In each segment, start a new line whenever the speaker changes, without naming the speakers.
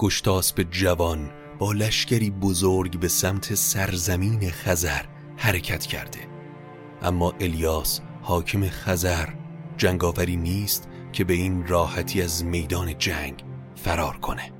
گشتاسب جوان با لشکری بزرگ به سمت سرزمین خزر حرکت کرده. اما الیاس حاکم خزر جنگاوری نیست که به این راحتی از میدان جنگ فرار کنه.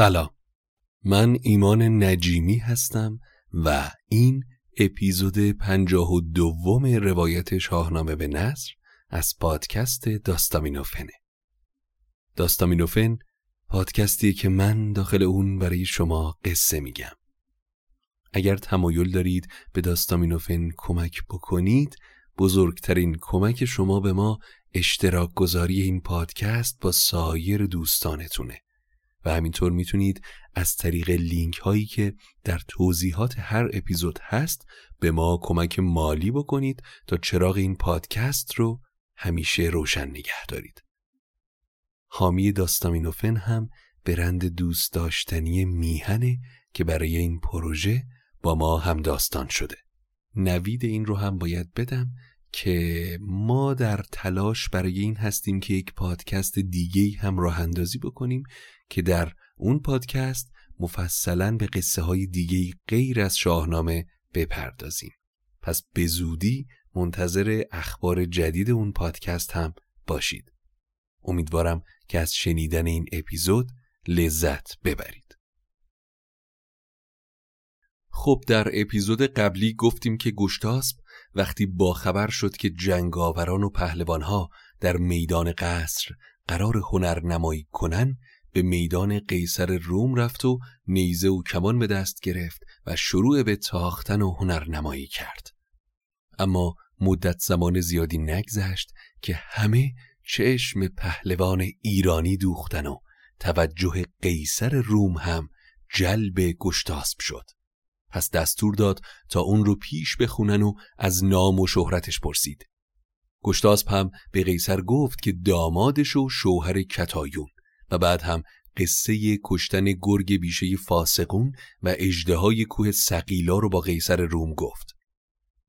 سلام. من ایمان نجیمی هستم و این اپیزود پنجاه و دوم روایت شاهنامه به نصر از پادکست داستامینوفنه. داستامینوفن پادکستی که من داخل اون برای شما قصه میگم. اگر تمایل دارید به داستامینوفن کمک بکنید بزرگترین کمک شما به ما اشتراک گذاری این پادکست با سایر دوستانتونه. و همینطور می‌تونید از طریق لینک هایی که در توضیحات هر اپیزود هست به ما کمک مالی بکنید تا چراغ این پادکست رو همیشه روشن نگه دارید. حامی داستامینوفن هم برند دوست داشتنی میهنه که برای این پروژه با ما هم داستان شده. نوید این رو هم باید بدم که ما در تلاش برای این هستیم که یک پادکست دیگه هم راه اندازی بکنیم که در اون پادکست مفصلا به قصه های دیگه غیر از شاهنامه بپردازیم. پس به زودی منتظر اخبار جدید اون پادکست هم باشید. امیدوارم که از شنیدن این اپیزود لذت ببرید. خب در اپیزود قبلی گفتیم که گشتاسب وقتی باخبر شد که جنگاوران و پهلوانها در میدان قصر قرار هنر نمایی کنن به میدان قیصر روم رفت و نیزه و کمان به دست گرفت و شروع به تاختن و هنرنمایی کرد. اما مدت زمان زیادی نگذشت که همه چشم پهلوان ایرانی دوختن و توجه قیصر روم هم جلب گشتاسب شد. پس دستور داد تا اون رو پیش بخونن و از نام و شهرتش پرسید گشتاسب هم به قیصر گفت که دامادش و شوهر کتایون و بعد هم قصه کشتن گرگ بیشه فاسقون و های کوه سقیلا رو با قیصر روم گفت.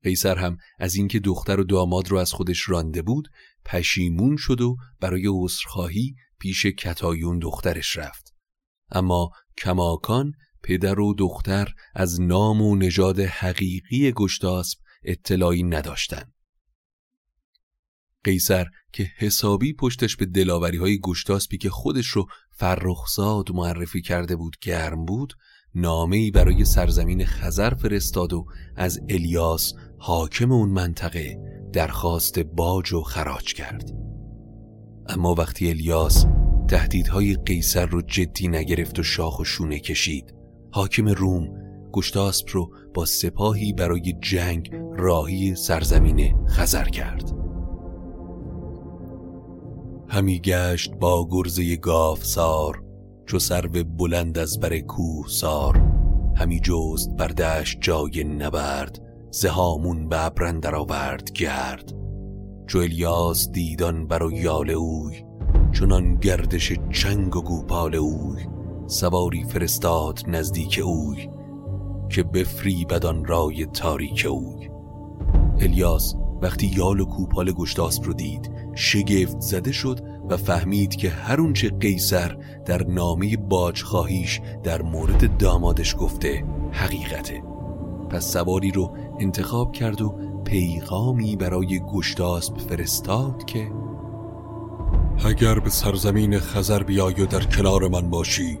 قیصر هم از اینکه دختر و داماد رو از خودش رانده بود پشیمون شد و برای عذرخواهی پیش کتایون دخترش رفت. اما کماکان پدر و دختر از نام و نژاد حقیقی گشتاسب اطلاعی نداشتند. قیصر که حسابی پشتش به دلاوری های گشتاسپی که خودش رو فرخزاد معرفی کرده بود گرم بود نامه‌ای برای سرزمین خزر فرستاد و از الیاس حاکم اون منطقه درخواست باج و خراج کرد اما وقتی الیاس تهدیدهای قیصر رو جدی نگرفت و شاخ و شونه کشید حاکم روم گشتاسپ رو با سپاهی برای جنگ راهی سرزمین خزر کرد. همی گشت با گرزه گاف سار چو سرو بلند از بر کوه سار. همی جست بردشت جای نبرد زهامون به ابرندر آورد گرد. چو الیاس دیدان بر و یال اوی چنان گردش چنگ و گوپال اوی. سواری فرستاد نزدیک اوی که بفری بدان رای تاریک اوی. الیاس وقتی یال و کوپال گشتاسپ رو دید شگفت زده شد و فهمید که هر اونچه قیصر در نامه باج خواهیش در مورد دامادش گفته حقیقته. پس سواری رو انتخاب کرد و پیغامی برای گشتاسب فرستاد که
اگر به سرزمین خزر بیای و در کنار من باشی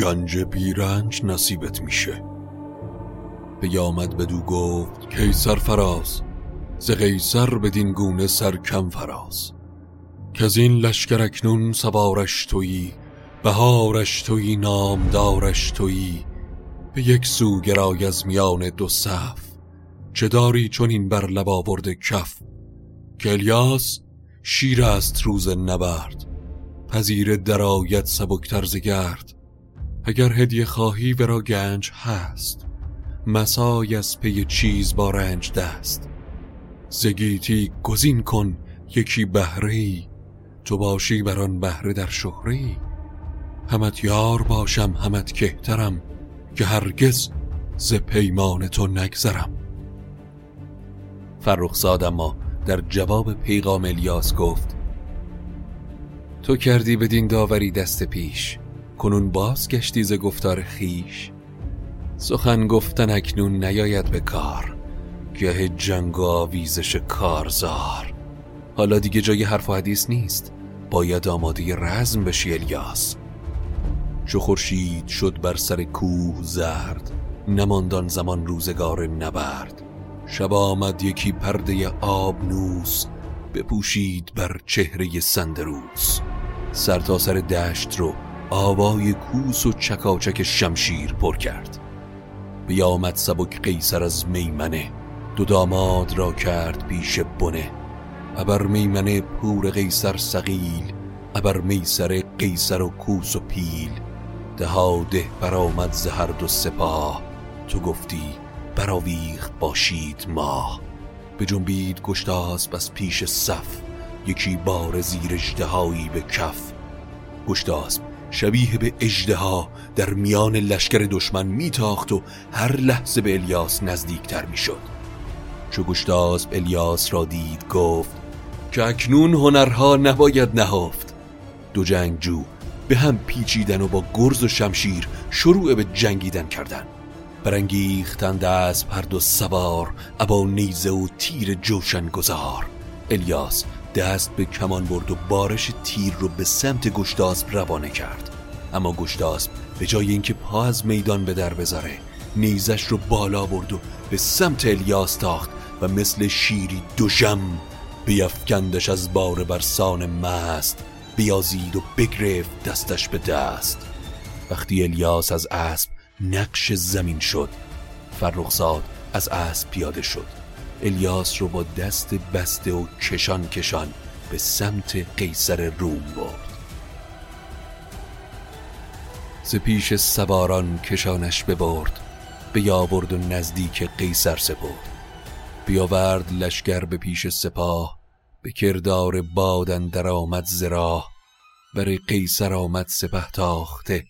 گنج بیرنج نصیبت میشه. پیامد بدو گفت کیسر فراز ز قیصر بدین گونه سرکم فراز. که از این لشکر اکنون سوارش تویی بهارش تویی نامدارش تویی. به یک سو گرای از میان دو صف چه داری چون این بر لب آورده کف؟ که الیاس شیر است روز نبرد پذیر درایت سبکتر ز گرد. اگر هدیه خواهی ورا گنج هست مسای از پی چیز با رنج دست. زگیتی گزین کن یکی بهره تو باشی بر آن بهره در شهره همت یار باشم همت کهترم که هرگز ز پیمان تو نگذرم.
فرخزاد اما در جواب پیغام الیاس گفت تو کردی بدین داوری دست پیش. کنون باز گشتی ز گفتار خیش. سخن گفتن اکنون نیاید به کار. گه جنگ و آویزش کارزار. حالا دیگه جای حرف و حدیث نیست. باید آماده رزم بشی الیاس. چو خورشید شد بر سر کوه زرد نماندان زمان روزگار نبرد. شب آمد یکی پرده آب نوس بپوشید بر چهره سندروس. سر تا سر دشت رو آوای کوس و چکاچک شمشیر پر کرد. بیامد سبک قیصر از میمنه. دو داماد را کرد پیش بنه. ابر میمنه پور قیصر سقیل ابر میسر قیصر و کوس و پیل. دهاده برآمد ز هر دو سپاه. تو گفتی براویخت باشید ماه. به جنبید گشتاسب از پیش صف. یکی بار زیر اجدهایی به کف. گشتاسب شبیه به اجدها در میان لشکر دشمن میتاخت و هر لحظه به الیاس نزدیکتر می‌شد. چو گشتاسب الیاس را دید گفت که اکنون هنرها نباید نهافت دو جنگجو به هم پیچیدن و با گرز و شمشیر شروع به جنگیدن کردن برانگیختند از هر دو سوار ابا نیزه و تیر جوشن گذار الیاس دست به کمان برد و بارش تیر رو به سمت گشتاسب روانه کرد. اما گشتاسب به جای اینکه پا از میدان به در بذاره نیزش رو بالا برد و به سمت الیاس تاخت و مثل شیری دوژم بیافکندش از بار برسان مست بیازید و بگرفت دستش به دست. وقتی الیاس از اسب نقش زمین شد فرخزاد از اسب پیاده شد. الیاس رو با دست بسته و کشان کشان به سمت قیصر روم برد. ز پیش سواران کشانش ببرد بیاورد و نزدیک قیصر سپرد. بیاورد لشکر به پیش سپاه به کردار بادن در آمد زراه بر قیصر آمد سپه تاخته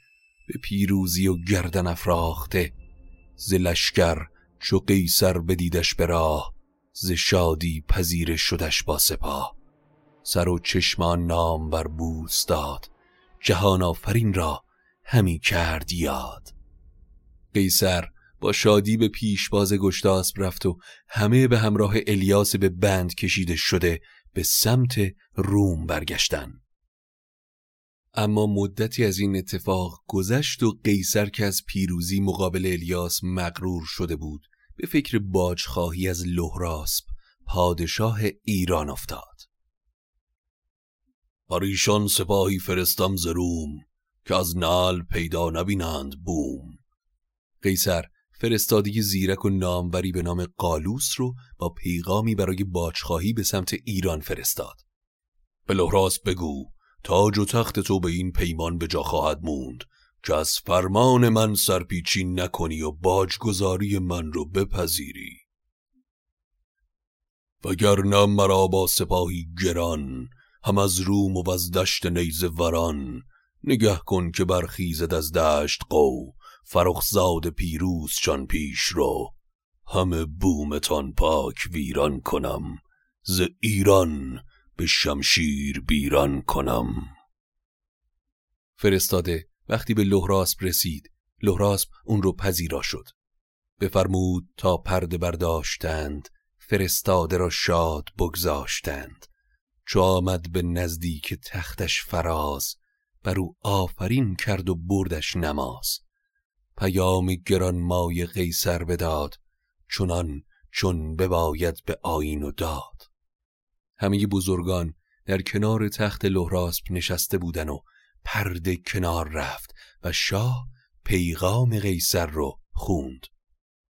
به پیروزی و گردن افراخته ز لشکر چو قیصر بدیدش به راه. ز شادی پذیر شدش با سپاه. سر و چشمان نام بر بوس داد. جهان آفرین را همی کرد یاد. قیصر با شادی به پیشباز گشتاسب رفت و همه به همراه الیاس به بند کشیده شده به سمت روم برگشتن. اما مدتی از این اتفاق گذشت و قیصر که از پیروزی مقابل الیاس مغرور شده بود به فکر باجخواهی از لهراسب پادشاه ایران افتاد.
پریشان سپاهی فرستم ز روم که از نال پیدا نبینند بوم.
قیصر فرستادگی زیرک و ناموری به نام قالوس رو با پیغامی برای باجخواهی به سمت ایران فرستاد.
به لحراس بگو تاج و تخت تو به این پیمان به جا خواهد موند. که از فرمان من سرپیچی نکنی و باجگذاری من رو بپذیری. وگرنه مرا با سپاهی گران هم از روم و از دشت نیز وران. نگه کن که برخیزد از دشت قو فرخزاد پیروز چان پیش رو. همه بومتان پاک ویران کنم ز ایران به شمشیر بیران کنم.
فرستاده. وقتی به لحراسب رسید لحراسب اون رو پذیرا شد. بفرمود تا پرده برداشتند فرستاده را شاد بگذاشتند. چو آمد به نزدیک تختش فراز بر او آفرین کرد و بردش نماز. پیام گران مای قیصر بداد چونان چون بباید به آین و داد. همه بزرگان در کنار تخت لحراسب نشسته بودن و پرده کنار رفت و شاه پیغام قیصر رو خوند.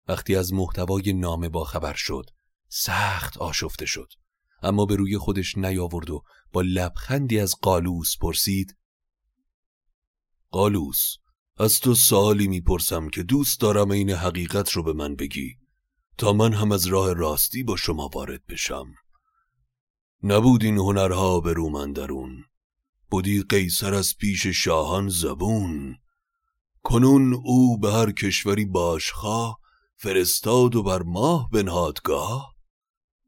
وقتی از محتوای نامه با خبر شد سخت آشفته شد. اما به روی خودش نیاورد و با لبخندی از قالوس پرسید
قالوس از تو سالی می‌پرسم که دوست دارم این حقیقت رو به من بگی. تا من هم از راه راستی با شما وارد بشم. نبود این هنرها به رومندرون بودی قیصر از پیش شاهان زبون. کنون او به هر کشوری باشخواه فرستاد و بر ماه بنهادگاه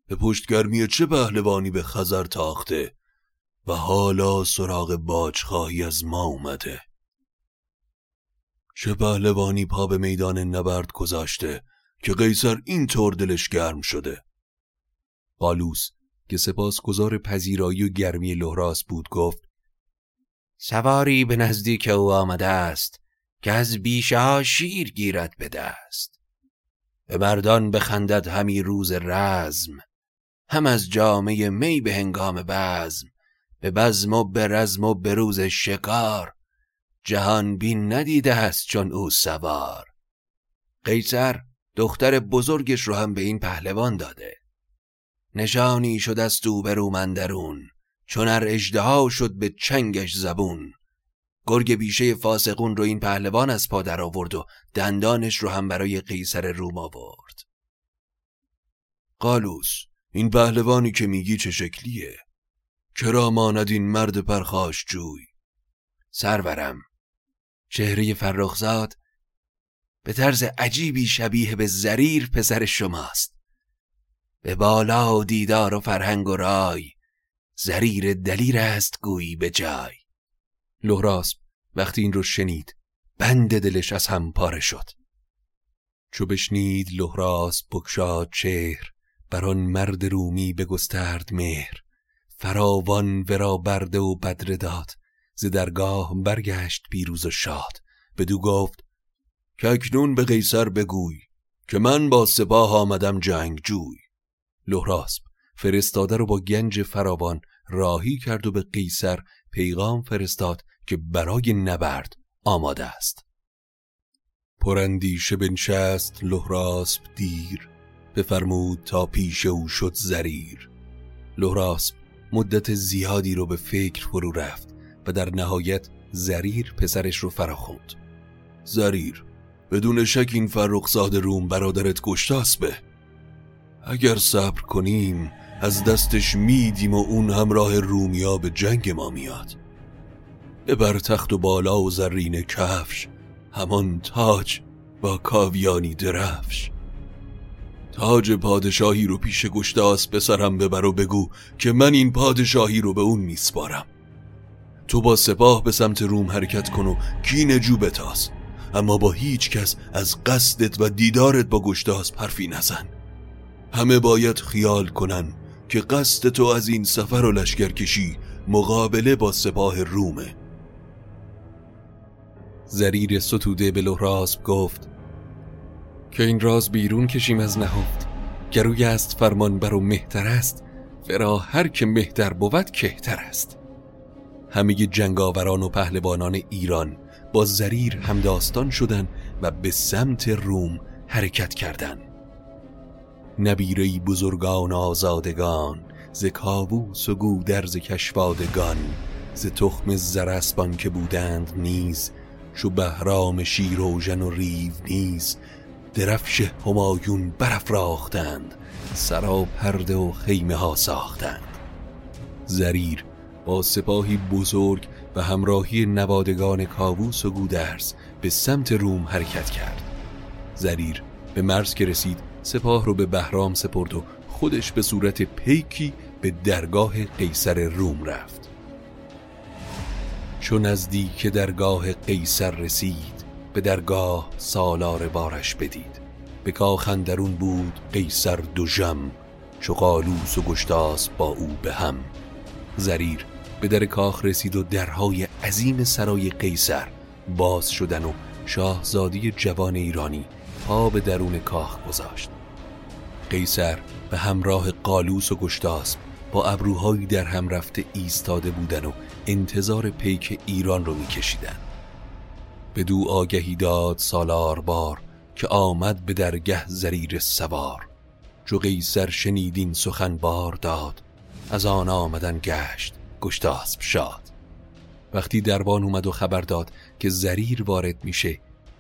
به پشتگرمی چه پهلوانی به خزر تاخته و حالا سراغ باجخواهی از ما اومده. چه پهلوانی پا به میدان نبرد گذاشته که قیصر این طور دلش گرم شده.
قالوس که سپاس گذار پذیرایی و گرمی لحراس بود گفت
سواری به نزدیک او آمده است که از بیشه شیر گیرد به دست. به مردان بخندد همی روز رزم هم از جامعه می به هنگام بزم. به بزم و به رزم و به روز شکار جهان بین ندیده است چون او سوار. قیصر دختر بزرگش رو هم به این پهلوان داده. نشانی شد از تو به رومندرون چون ار اجدها شد به چنگش زبون. گرگ بیشه فاسقون رو این پهلوان از پا آورد و دندانش رو هم برای قیصر روم آورد.
قالوس این پهلوانی که میگی چه شکلیه؟ چرا ماند این مرد پرخاش جوی؟
سرورم چهره فرخزاد به طرز عجیبی شبیه به زریر پسر شماست. به بالا و دیدار و فرهنگ و رای زریر دلیر است گویی به جای.
لحراسب وقتی این رو شنید بند دلش از هم پاره شد. چو بشنید لحراس بکشاد چهر بر آن مرد رومی بگسترد مهر. فراوان ورا برده و بدره داد ز درگاه برگشت پیروز و شاد. بدو گفت
که اکنون به قیصر بگوی که من با سپاه آمدم جنگ جوی
لحراسب فرستاده رو با گنج فراوان راهی کرد و به قیصر پیغام فرستاد که برای نبرد آماده است.
پرندیشه بنشست لحراسب دیر بفرمود تا پیش او شد زریر.
لحراسب مدت زیادی رو به فکر فرو رفت و در نهایت زریر پسرش رو فراخوند.
زریر بدون شک این فرخزاد روم برادرت گشتاسبه اگر صبر کنیم از دستش میدیم و اون همراه رومیا به جنگ ما میاد. بر تخت و بالا و زرین کفش همان تاج با کاویانی درفش. تاج پادشاهی رو پیش گشتاس به سرم ببر و بگو که من این پادشاهی رو به اون میسپارم. تو با سپاه به سمت روم حرکت کن و کین جو بتاز. اما با هیچ کس از قصدت و دیدارت با گشتاس حرفی نزن. همه باید خیال کنن که قصد تو از این سفر و لشکرکشی مقابله با سپاه رومه.
زریر ستوده به لحراسب گفت که این راز بیرون کشیم از نهفت گروی است فرمان بر و مهتر است فرا هر که مهتر بود کهتر است. همه جنگاوران و پهلوانان ایران با زریر همداستان شدند و به سمت روم حرکت کردند نبیره بزرگان آزادگان ز کاووس و گودرز کشوادگان ز تخم زرسبان که بودند نیز چو بهرام شیروژن و ریو نیز درفش همایون برافراختند سرا پرده و خیمه ها ساختند. زریر با سپاهی بزرگ و همراهی نوادگان کاووس و گودرز به سمت روم حرکت کرد. زریر به مرز که رسید سپاه رو به بهرام سپرد و خودش به صورت پیکی به درگاه قیصر روم رفت. چون نزدیک درگاه قیصر رسید به درگاه سالار بارش بدید. به کاخندرون بود قیصر دو جم چو قالوس و گشتاس با او به هم. زریر به در کاخ رسید و درهای عظیم سرای قیصر باز شدن و شاهزادی جوان ایرانی پا به درون کاخ گذاشت. قیصر به همراه قالوس و گشتاسب با ابروهایی در هم رفته ایستاده بودن و انتظار پیک ایران رو میکشیدن به دو آگهی داد سالار بار که آمد به درگه زریر سوار. جو قیصر شنیدین سخن بار داد. از آن آمدن گشت گشتاسب شاد. وقتی دربان اومد و خبر داد که زریر وارد میشه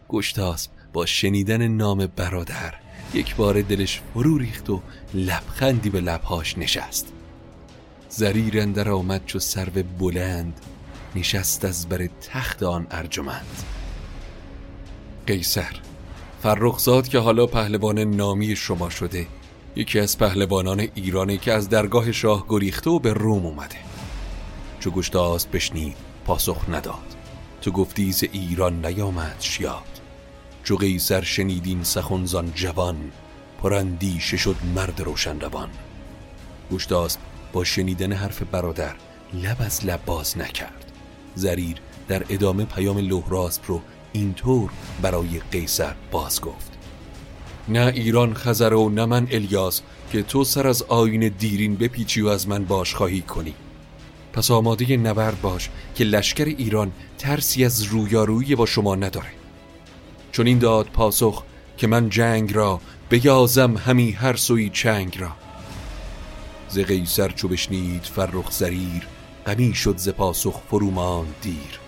گشتاسب با شنیدن نام برادر یک بار دلش فرو ریخت و لبخندی به لبهاش نشست. زریر اندر آمد چو سرو بلند نشست از بر تخت آن ارجمند. قیصر فرخزاد که حالا پهلوان نامی شما شده یکی از پهلوانان ایرانی که از درگاه شاه گریخته و به روم اومده. چو گشتاس بشنید پاسخ نداد. تو گفتی ز ایران نیامد شیاد. چو قیصر شنیدین سخنزان جوان پراندیشه شد مرد روشن روان. گشتاس با شنیدن حرف برادر لب از لب باز نکرد. زریر در ادامه پیام لحراسب رو اینطور برای قیصر باز گفت. نه ایران خزر و نه من الیاس که تو سر از آین دیرین بپیچی و از من باش خواهی کنی. پس آماده نبرد باش که لشکر ایران ترسی از رویارویی با شما نداره. چون این داد پاسخ که من جنگ را بیازم همی هر سوی چنگ را. ز قیصر چو بشنید فرخ زریر غمی شد ز پاسخ فرومان دیر.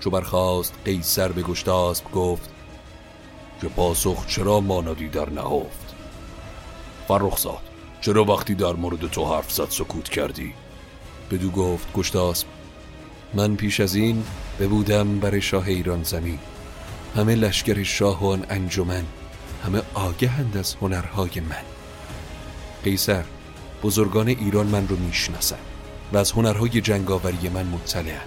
چو برخواست قیصر به گشتاسب گفت که پاسخ چرا مانادی در نهفت؟ فرخزاد چرا وقتی در مورد تو حرف زد سکوت کردی؟ بدو گفت گشتاسب من پیش از این ببودم بر شاه ایران زمین. همه لشکر شاه و انجمن همه آگهند از هنرهای من. قیصر بزرگان ایران من رو می‌شناسن و از هنرهای جنگاوری من مطلعن.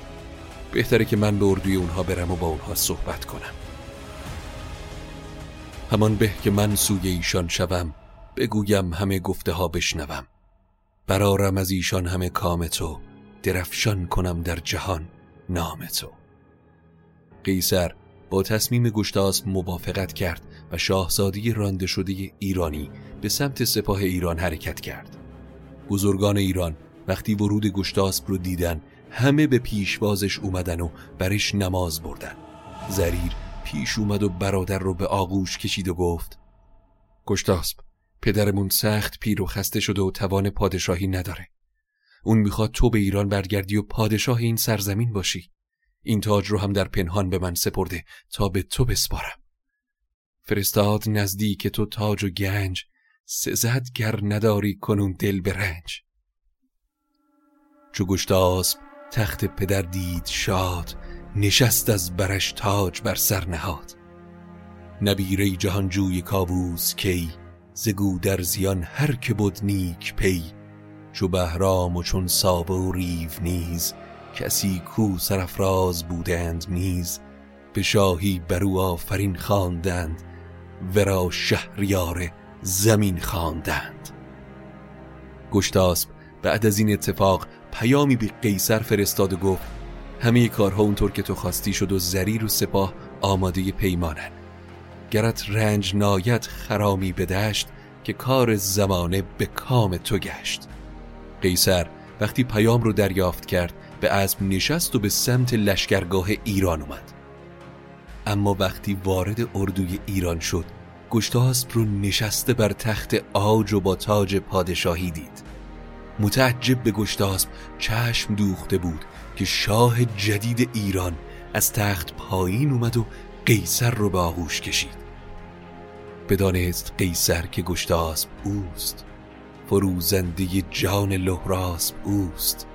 بهتره که من به اردوی اونها برم و با اونها صحبت کنم. همان به که من سوی ایشان شوم بگویم همه گفته ها بشنوم. برارم از ایشان همه کام تو درفشان کنم در جهان نام تو. قیصر با تصمیم گشتاس موافقت کرد و شاهزادی رانده شده ایرانی به سمت سپاه ایران حرکت کرد. بزرگان ایران وقتی ورود گشتاسب رو دیدن همه به پیشوازش اومدن و برش نماز بردن. زریر پیش اومد و برادر رو به آغوش کشید و گفت گشتاسب پدرمون سخت پیر و خسته شده و توان پادشاهی نداره. اون می‌خواد تو به ایران برگردی و پادشاه این سرزمین باشی. این تاج رو هم در پنهان به من سپرده تا به تو بسپارم. فرستاد نزدیک تو تاج و گنج سزد گر نداری کنون دل به رنج. چو گشتاسب تخت پدر دید شاد نشست از برش تاج بر سر نهاد. نبیره جهانجوی کاووس کی زگو در زیان هر که بود نیک پی. چو بهرام و چون سابه و ریو نیز کسی کو سرفراز بودند نیز به شاهی برو آفرین خواندند ورا شهریار زمین خواندند. گشتاسب بعد از این اتفاق پیامی به قیصر فرستاد و گفت همه کارها اونطور که تو خواستی شد و زریر و سپاه آماده پیمانن گرت رنج نایت خرامی بدشت که کار زمانه به کام تو گشت. قیصر وقتی پیام رو دریافت کرد به عزم نشست و به سمت لشکرگاه ایران اومد. اما وقتی وارد اردوی ایران شد گشتاسب رو نشسته بر تخت آج و با تاج پادشاهی دید. متعجب به گشتاسب چشم دوخته بود که شاه جدید ایران از تخت پایین اومد و قیصر رو به آغوش کشید. بدانست قیصر که گشتاسب اوست. فروزنده جان لحراسب اوست.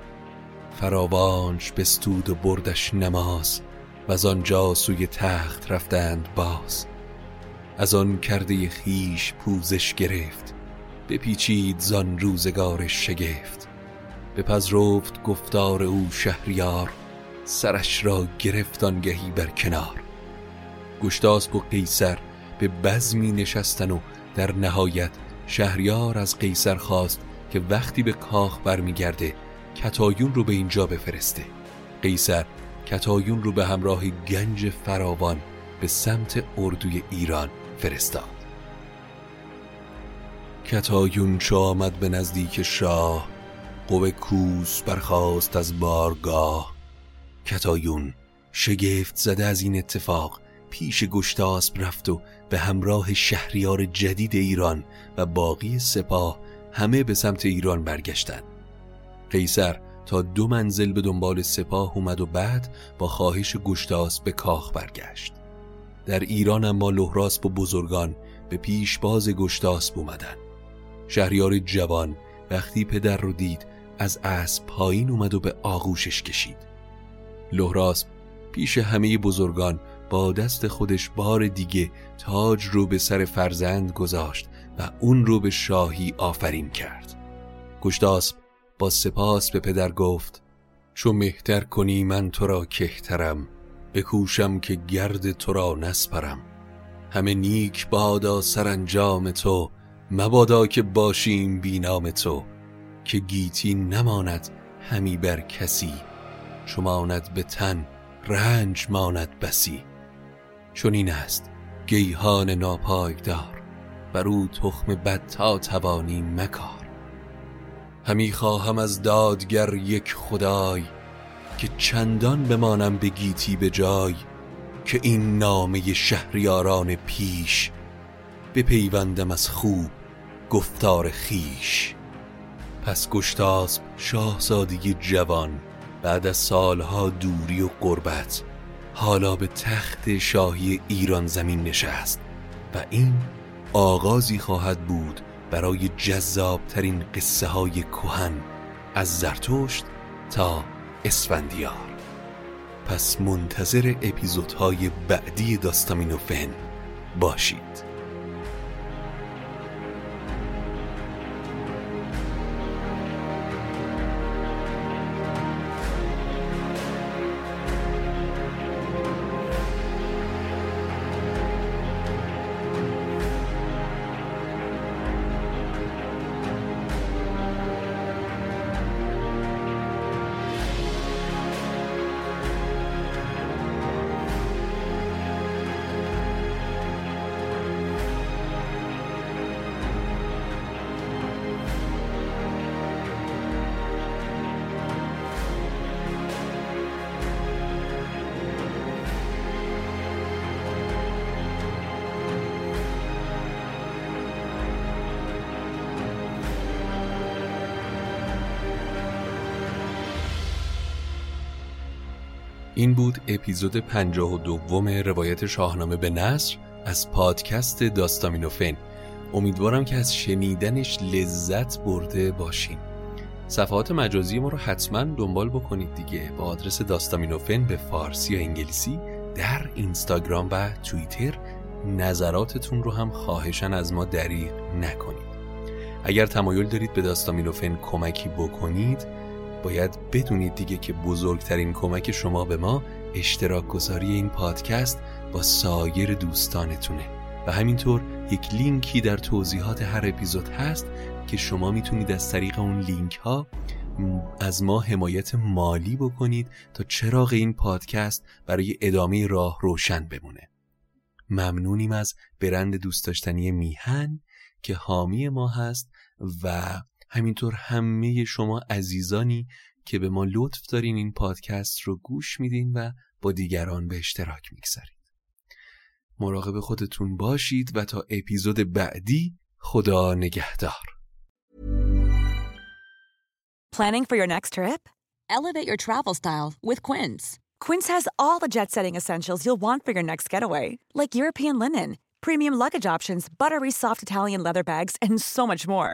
فراوانش بستود و بردش نماز و از آنجا سوی تخت رفتند باز. از آن کرده خیش پوزش گرفت بپیچید زان روزگار شگفت. بپذرفت گفتار او شهریار سرش را گرفت آنگهی بر کنار. گشتاسب و قیصر به بزمی نشستن و در نهایت شهریار از قیصر خواست که وقتی به کاخ برمیگرده کتایون رو به اینجا بفرسته. قیصر کتایون رو به همراه گنج فراوان به سمت اردوی ایران فرستاد. کتایون چو آمد به نزدیک شاه قوه کوس برخاست از بارگاه. کتایون شگفت زده از این اتفاق پیش گشتاسب رفت و به همراه شهریار جدید ایران و باقی سپاه همه به سمت ایران برگشتند. قیصر تا دو منزل به دنبال سپاه اومد و بعد با خواهش گشتاس به کاخ برگشت. در ایران اما لحراسب و بزرگان به پیش باز گشتاسب اومدن. شهریار جوان وقتی پدر رو دید از اسب پایین اومد و به آغوشش کشید. لحراسب پیش همه بزرگان با دست خودش بار دیگه تاج رو به سر فرزند گذاشت و اون رو به شاهی آفرین کرد. گشتاسب با سپاس به پدر گفت چو مهتر کنی من تو را کهترم بکوشم که گرد تو را نسپرم. همه نیک بادا سرانجام تو مبادا که باشیم بینام تو که گیتی نماند همی بر کسی چو ماند به تن رنج ماند بسی. چون این است گیهان ناپایدار بر او تخم بد تا توانی مکار. همی خواهم از دادگر یک خدای که چندان بمانم به گیتی به جای که این نامه شهریاران پیش بپیوندم از خوب گفتار خیش پس گشتاسب شاهزادگی جوان بعد از سالها دوری و قربت حالا به تخت شاهی ایران زمین نشست و این آغازی خواهد بود برای جذابترین قصه های کوهن از زرتشت تا اسفندیار. پس منتظر اپیزودهای بعدی داستامینوفن باشید. این بود اپیزود پنجاه و دوم روایت شاهنامه به نصر از پادکست داستامینوفن امیدوارم که از شنیدنش لذت برده باشین. صفحات مجازی ما رو حتما دنبال بکنید دیگه. با آدرس داستامینوفن به فارسی یا انگلیسی در اینستاگرام و توییتر. نظراتتون رو هم خواهشن از ما دریغ نکنید. اگر تمایل دارید به داستامینوفن کمکی بکنید باید بدونید دیگه که بزرگترین کمک شما به ما اشتراک گذاری این پادکست با سایر دوستانتونه. و همینطور یک لینکی در توضیحات هر اپیزود هست که شما می‌تونید از طریق اون لینک ها از ما حمایت مالی بکنید تا چراغ این پادکست برای ادامه راه روشن بمونه. ممنونیم از برند دوست داشتنی میهن که حامی ما هست و همینطور همه شما عزیزانی که به ما لطف دارین این پادکست رو گوش میدین و با دیگران به اشتراک می‌گذارید مراقب خودتون باشید و تا اپیزود بعدی خدا نگهدار
Planning for your next trip?
Elevate your travel style with Quince.
Quince has all the jet setting essentials you'll want for your next getaway, like European linen, premium luggage options, buttery soft Italian leather bags, and so much more.